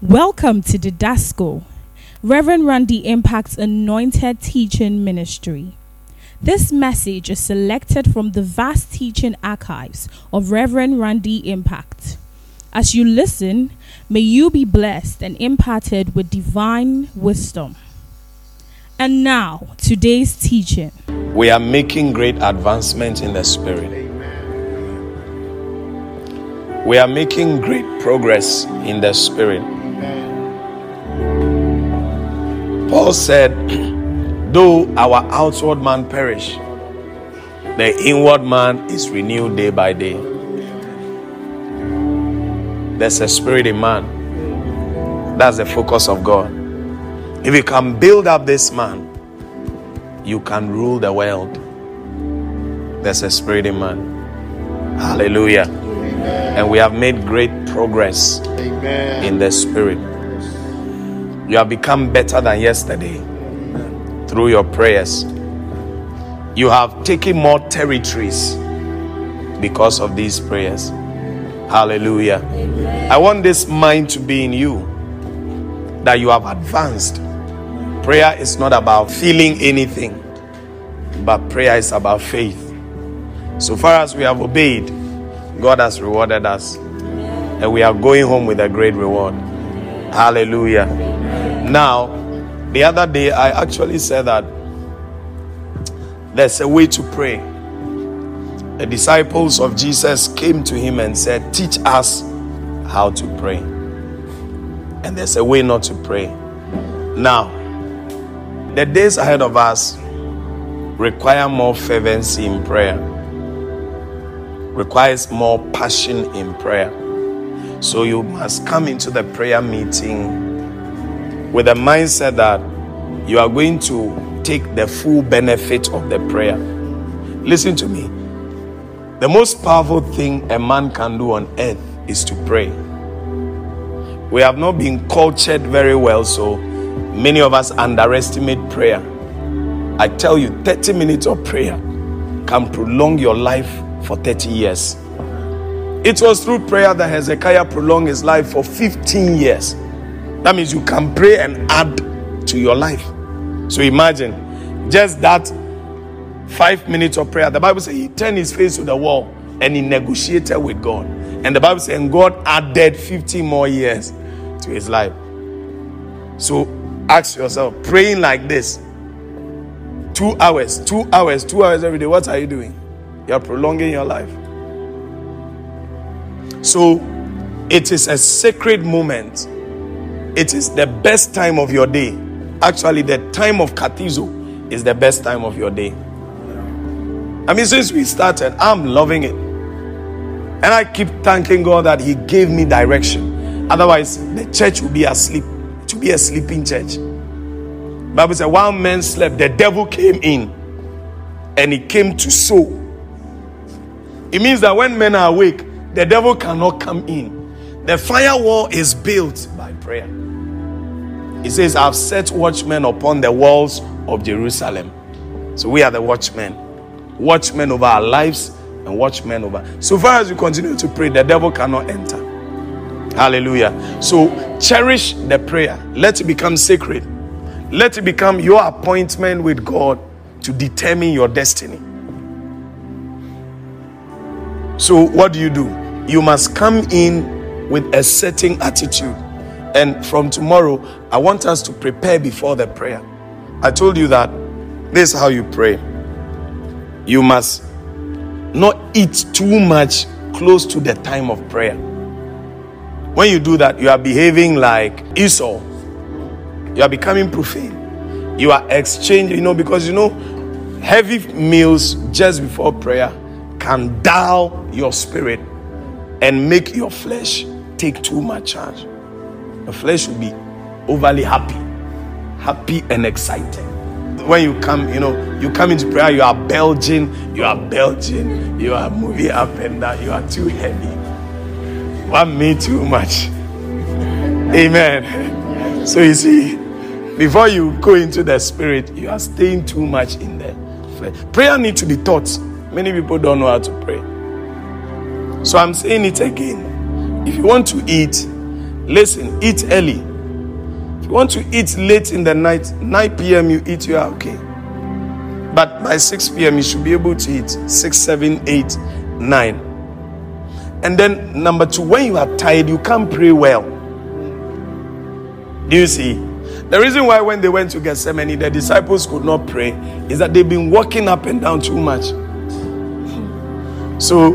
Welcome to the Dasco, Reverend Randy Impact's anointed teaching ministry. This message is selected from the vast teaching archives of Reverend Randy Impact. As you listen, may you be blessed and imparted with divine wisdom. And now, today's teaching. We are making great advancement in the spirit. We are making great progress in the spirit. Paul said, Though our outward man perish, the inward man is renewed day by day. There's a spirit in man. That's the focus of God. If you can build up this man, you can rule the world. There's a spirit in man. Hallelujah. Amen. And we have made great progress Amen. in the spirit. You have become better than yesterday through your prayers. You have taken more territories because of these prayers. Hallelujah. I want this mind to be in you that you have advanced. Prayer is not about feeling anything, but prayer is about faith. So far as we have obeyed, God has rewarded us, and we are going home with a great reward. Hallelujah. Now, the other day I actually said that there's a way to pray. The disciples of Jesus came to him and said, Teach us how to pray. And there's a way not to pray. Now, the days ahead of us require more fervency in prayer, requires more passion in prayer. So you must come into the prayer meeting with a mindset that you are going to take the full benefit of the prayer. Listen to me. The most powerful thing a man can do on earth is to pray. We have not been cultured very well, so many of us underestimate prayer. I tell you, 30 minutes of prayer can prolong your life for 30 years. It was through prayer that Hezekiah prolonged his life for 15 years. That means you can pray and add to your life. So imagine just that five minutes of prayer. The Bible says he turned his face to the wall and he negotiated with God. And the Bible says, and God added 50 more years to his life. So ask yourself, praying like this, two hours, two hours, two hours every day, what are you doing? You're prolonging your life. So it is a sacred moment it is the best time of your day. Actually, the time of Katizo is the best time of your day. I mean, since we started, I'm loving it. And I keep thanking God that He gave me direction. Otherwise, the church will be asleep. To be a sleeping church. Bible says, while men slept, the devil came in and he came to sow. It means that when men are awake, the devil cannot come in. The firewall is built by prayer. He says, I've set watchmen upon the walls of Jerusalem. So we are the watchmen. Watchmen over our lives and watchmen over. So far as you continue to pray, the devil cannot enter. Hallelujah. So cherish the prayer. Let it become sacred. Let it become your appointment with God to determine your destiny. So, what do you do? You must come in with a certain attitude. And from tomorrow, I want us to prepare before the prayer. I told you that this is how you pray. You must not eat too much close to the time of prayer. When you do that, you are behaving like Esau. You are becoming profane. You are exchanging, you know, because you know, heavy meals just before prayer can dull your spirit and make your flesh take too much charge. The flesh will be overly happy, happy and excited. When you come, you know, you come into prayer, you are belching, you are belching, you are moving up and down, you are too heavy. One me too much. Amen. So you see, before you go into the spirit, you are staying too much in the flesh. Prayer needs to be taught. Many people don't know how to pray. So I'm saying it again. If you want to eat, Listen, eat early. If you want to eat late in the night, 9 p.m. you eat, you are okay. But by 6 p.m. you should be able to eat 6, 7, 8, 9. And then number two, when you are tired, you can't pray well. Do you see? The reason why when they went to Gethsemane, the disciples could not pray is that they've been walking up and down too much. So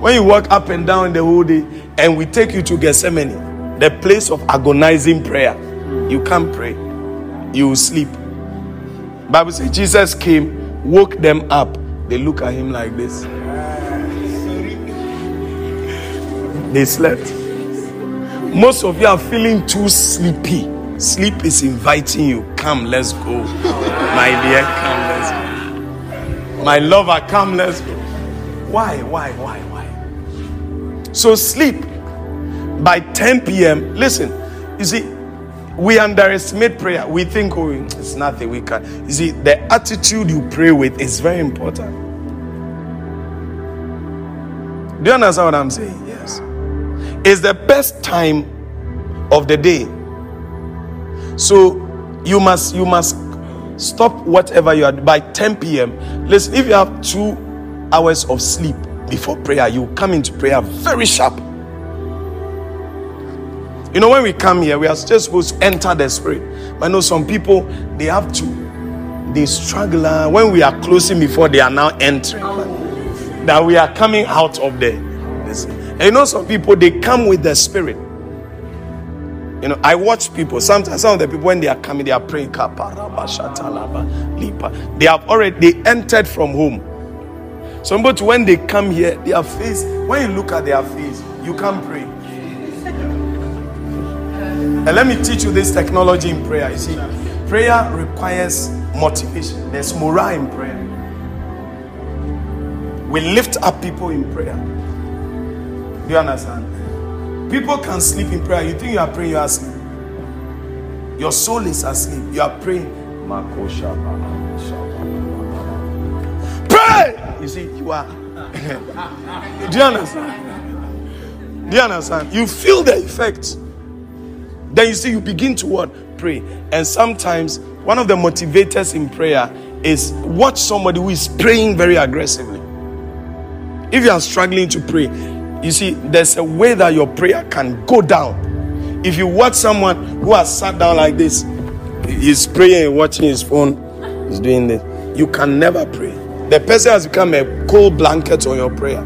when you walk up and down the whole day and we take you to Gethsemane, the place of agonizing prayer, you can't pray. You will sleep. Bible says Jesus came, woke them up. They look at him like this. They slept. Most of you are feeling too sleepy. Sleep is inviting you. Come, let's go. My dear, come, let's go. My lover, come, let's go. Why, why, why, why? So sleep by 10 p.m. Listen, you see, we underestimate prayer. We think, oh, it's nothing. We can. You see, the attitude you pray with is very important. Do you understand what I'm saying? Yes. It's the best time of the day. So you must you must stop whatever you are by 10 p.m. Listen, if you have two hours of sleep before prayer, you come into prayer very sharp. You know, when we come here, we are just supposed to enter the spirit. But I know some people they have to, they struggle. Uh, when we are closing before they are now entering, that we are coming out of the. And you know, some people they come with the spirit. You know, I watch people. Sometimes some of the people when they are coming, they are praying. They have already they entered from home. Some people when they come here, their face. When you look at their face, you can't pray. And let me teach you this technology in prayer. You see, prayer requires motivation. There's morale in prayer. We lift up people in prayer. Do you understand? People can sleep in prayer. You think you are praying, you are asleep. Your soul is asleep. You are praying. Pray! You see, you are. Do you understand? Do you understand? You feel the effect. Then you see, you begin to what? Pray. And sometimes one of the motivators in prayer is watch somebody who is praying very aggressively. If you are struggling to pray, you see, there's a way that your prayer can go down. If you watch someone who has sat down like this, he's praying, watching his phone, he's doing this, you can never pray. The person has become a cold blanket on your prayer.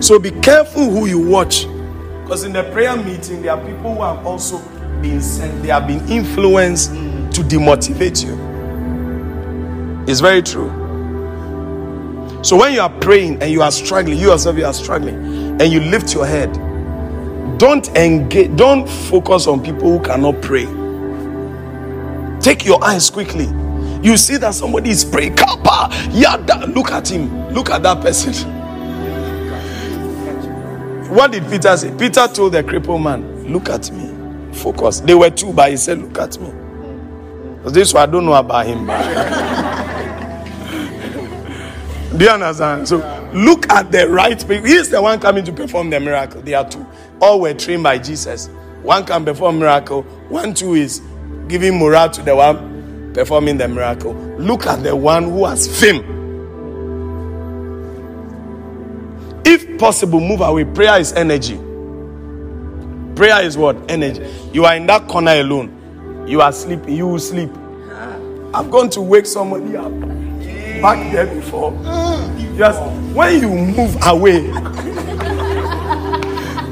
So be careful who you watch. Because in the prayer meeting, there are people who have also been sent, they have been influenced to demotivate you. It's very true. So when you are praying and you are struggling, you yourself you are struggling, and you lift your head, don't engage, don't focus on people who cannot pray. Take your eyes quickly. You see that somebody is praying. Kappa, yada. Look at him. Look at that person. What did Peter say? Peter told the crippled man, Look at me. Focus. They were two, but he said, Look at me. This one I don't know about him. Do you understand? So look at the right people. He's the one coming to perform the miracle. They are two. All were trained by Jesus. One can perform miracle. One, two is giving morale to the one performing the miracle. Look at the one who has fame. Possible, move away. Prayer is energy. Prayer is what? Energy. You are in that corner alone. You are sleeping. You will sleep. I'm going to wake somebody up back there before. Just when you move away,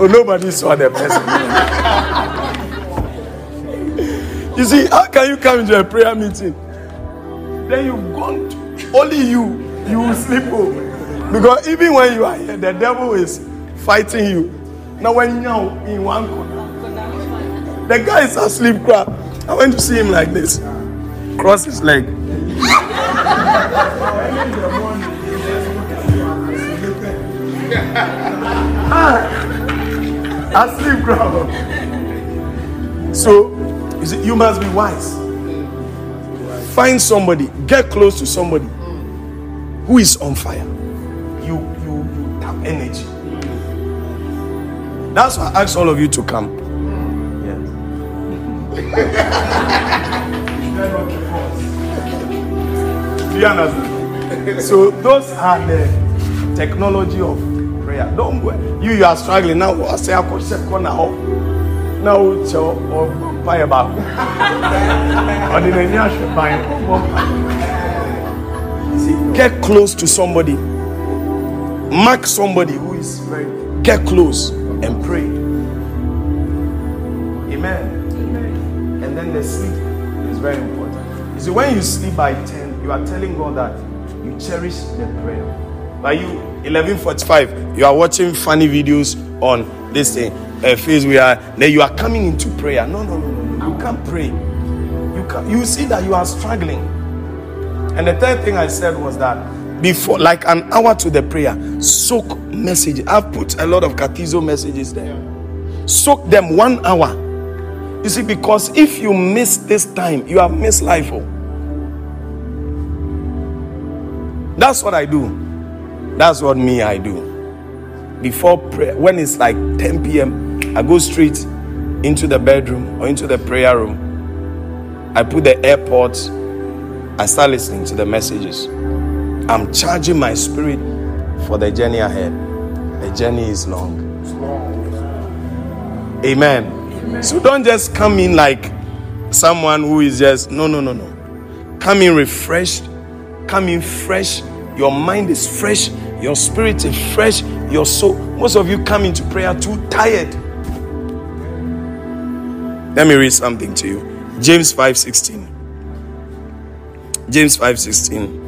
oh, nobody saw the person. you see, how can you come into a prayer meeting? Then you've gone to, only you, you will sleep over. Because even when you are here, the devil is fighting you. Now, when you're in one corner, the guy is asleep. Crap. I went to see him like this, cross his leg. ah, asleep, bro. So, you, see, you must be wise. Find somebody, get close to somebody who is on fire. You, you, you have energy. That's why I asked all of you to come. Do you understand? So those are the technology of prayer. Don't go. You you are struggling now. I say I could check on now. Now cho or buy about. Or the nenya should buy. See, get close to somebody. Mark somebody who is very. Get close and pray. Amen. Amen. And then the sleep is very important. You see, when you sleep by 10, you are telling God that you cherish the prayer. By you, 11:45, you are watching funny videos on this thing, uh, Facebook. Are, then you are coming into prayer. No, no, no, no, no. You can't pray. You can You see that you are struggling. And the third thing I said was that before, like an hour to the prayer, soak message. I've put a lot of cathedral messages there. Soak them one hour. You see, because if you miss this time, you have missed life. Oh. That's what I do. That's what me I do. Before prayer, when it's like 10 p.m., I go straight into the bedroom or into the prayer room. I put the AirPods. I start listening to the messages. I'm charging my spirit for the journey ahead. The journey is long. Amen. Amen. So don't just come in like someone who is just no, no, no, no. Come in refreshed. Come in fresh. Your mind is fresh. Your spirit is fresh. Your soul. Most of you come into prayer too tired. Let me read something to you. James 5:16. James 5:16.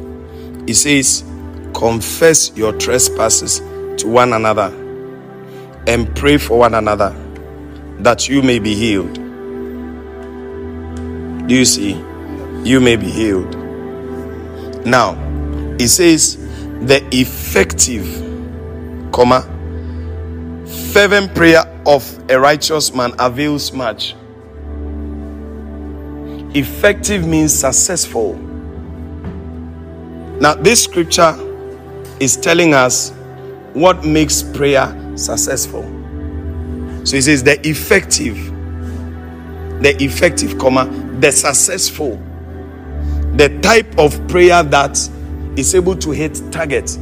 It says, "Confess your trespasses to one another and pray for one another that you may be healed." Do you see? You may be healed. Now, it says the effective, comma, fervent prayer of a righteous man avails much. Effective means successful. Now, this scripture is telling us what makes prayer successful. So it says the effective, the effective, comma, the successful, the type of prayer that is able to hit target.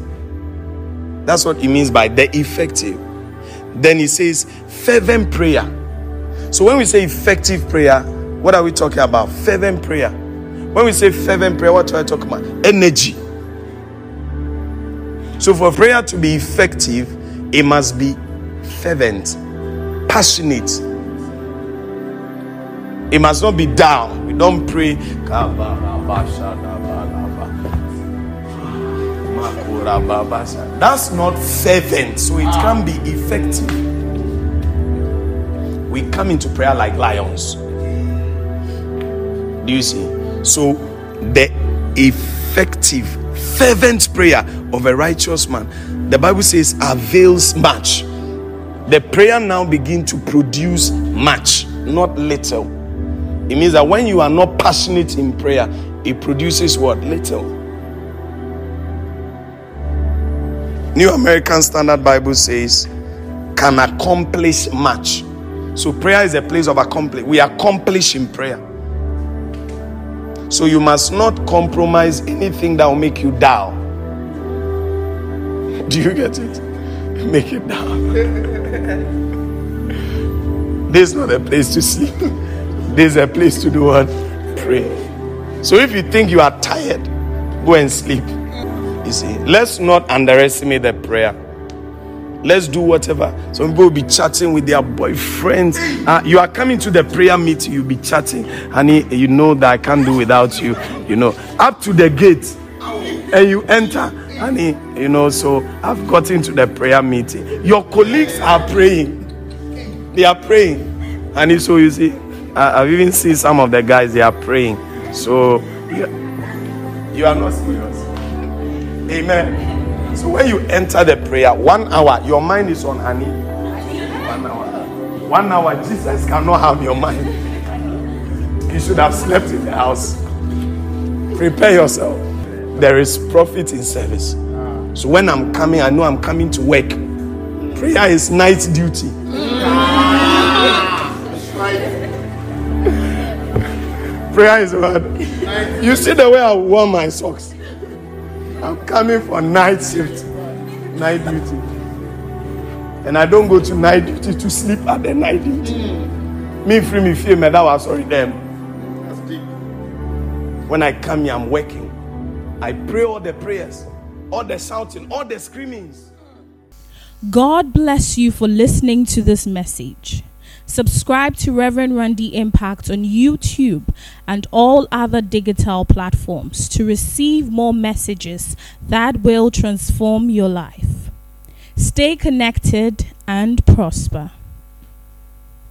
That's what it means by the effective. Then he says fervent prayer. So when we say effective prayer, what are we talking about? Fervent prayer. When we say fervent prayer, what are we talking about? Energy. So for prayer to be effective, it must be fervent, passionate. It must not be down. We don't pray. That's not fervent, so it can be effective. We come into prayer like lions. Do you see? So, the effective, fervent prayer of a righteous man, the Bible says, avails much. The prayer now begin to produce much, not little. It means that when you are not passionate in prayer, it produces what? Little. New American Standard Bible says, can accomplish much. So prayer is a place of accomplish. We accomplish in prayer. So you must not compromise anything that will make you down. Do you get it? Make it down. this is not a place to sleep. This is a place to do what? Pray. So if you think you are tired, go and sleep. You see, let's not underestimate the prayer. Let's do whatever. Some people will be chatting with their boyfriends. Uh, you are coming to the prayer meeting, you'll be chatting. Honey, you know that I can't do without you. You know, up to the gate, and you enter. Honey, you know, so I've got into the prayer meeting. Your colleagues are praying. They are praying. Honey, so you see, I've even seen some of the guys, they are praying. So you are not serious. Amen. So when you enter the prayer, one hour, your mind is on honey. One hour. One hour, Jesus cannot have your mind. You should have slept in the house. Prepare yourself. There is profit in service. So when I'm coming, I know I'm coming to work. prayer is night duty. prayer is what? You see the way I wore my socks. I'm coming for night shift, night duty. And I don't go to night duty to sleep at the night duty. Hmm. Me free me feel me that was already them. When I come here, I'm working. I pray all the prayers, all the shouting, all the screamings. God bless you for listening to this message. Subscribe to Reverend Randy Impact on YouTube and all other digital platforms to receive more messages that will transform your life. Stay connected and prosper.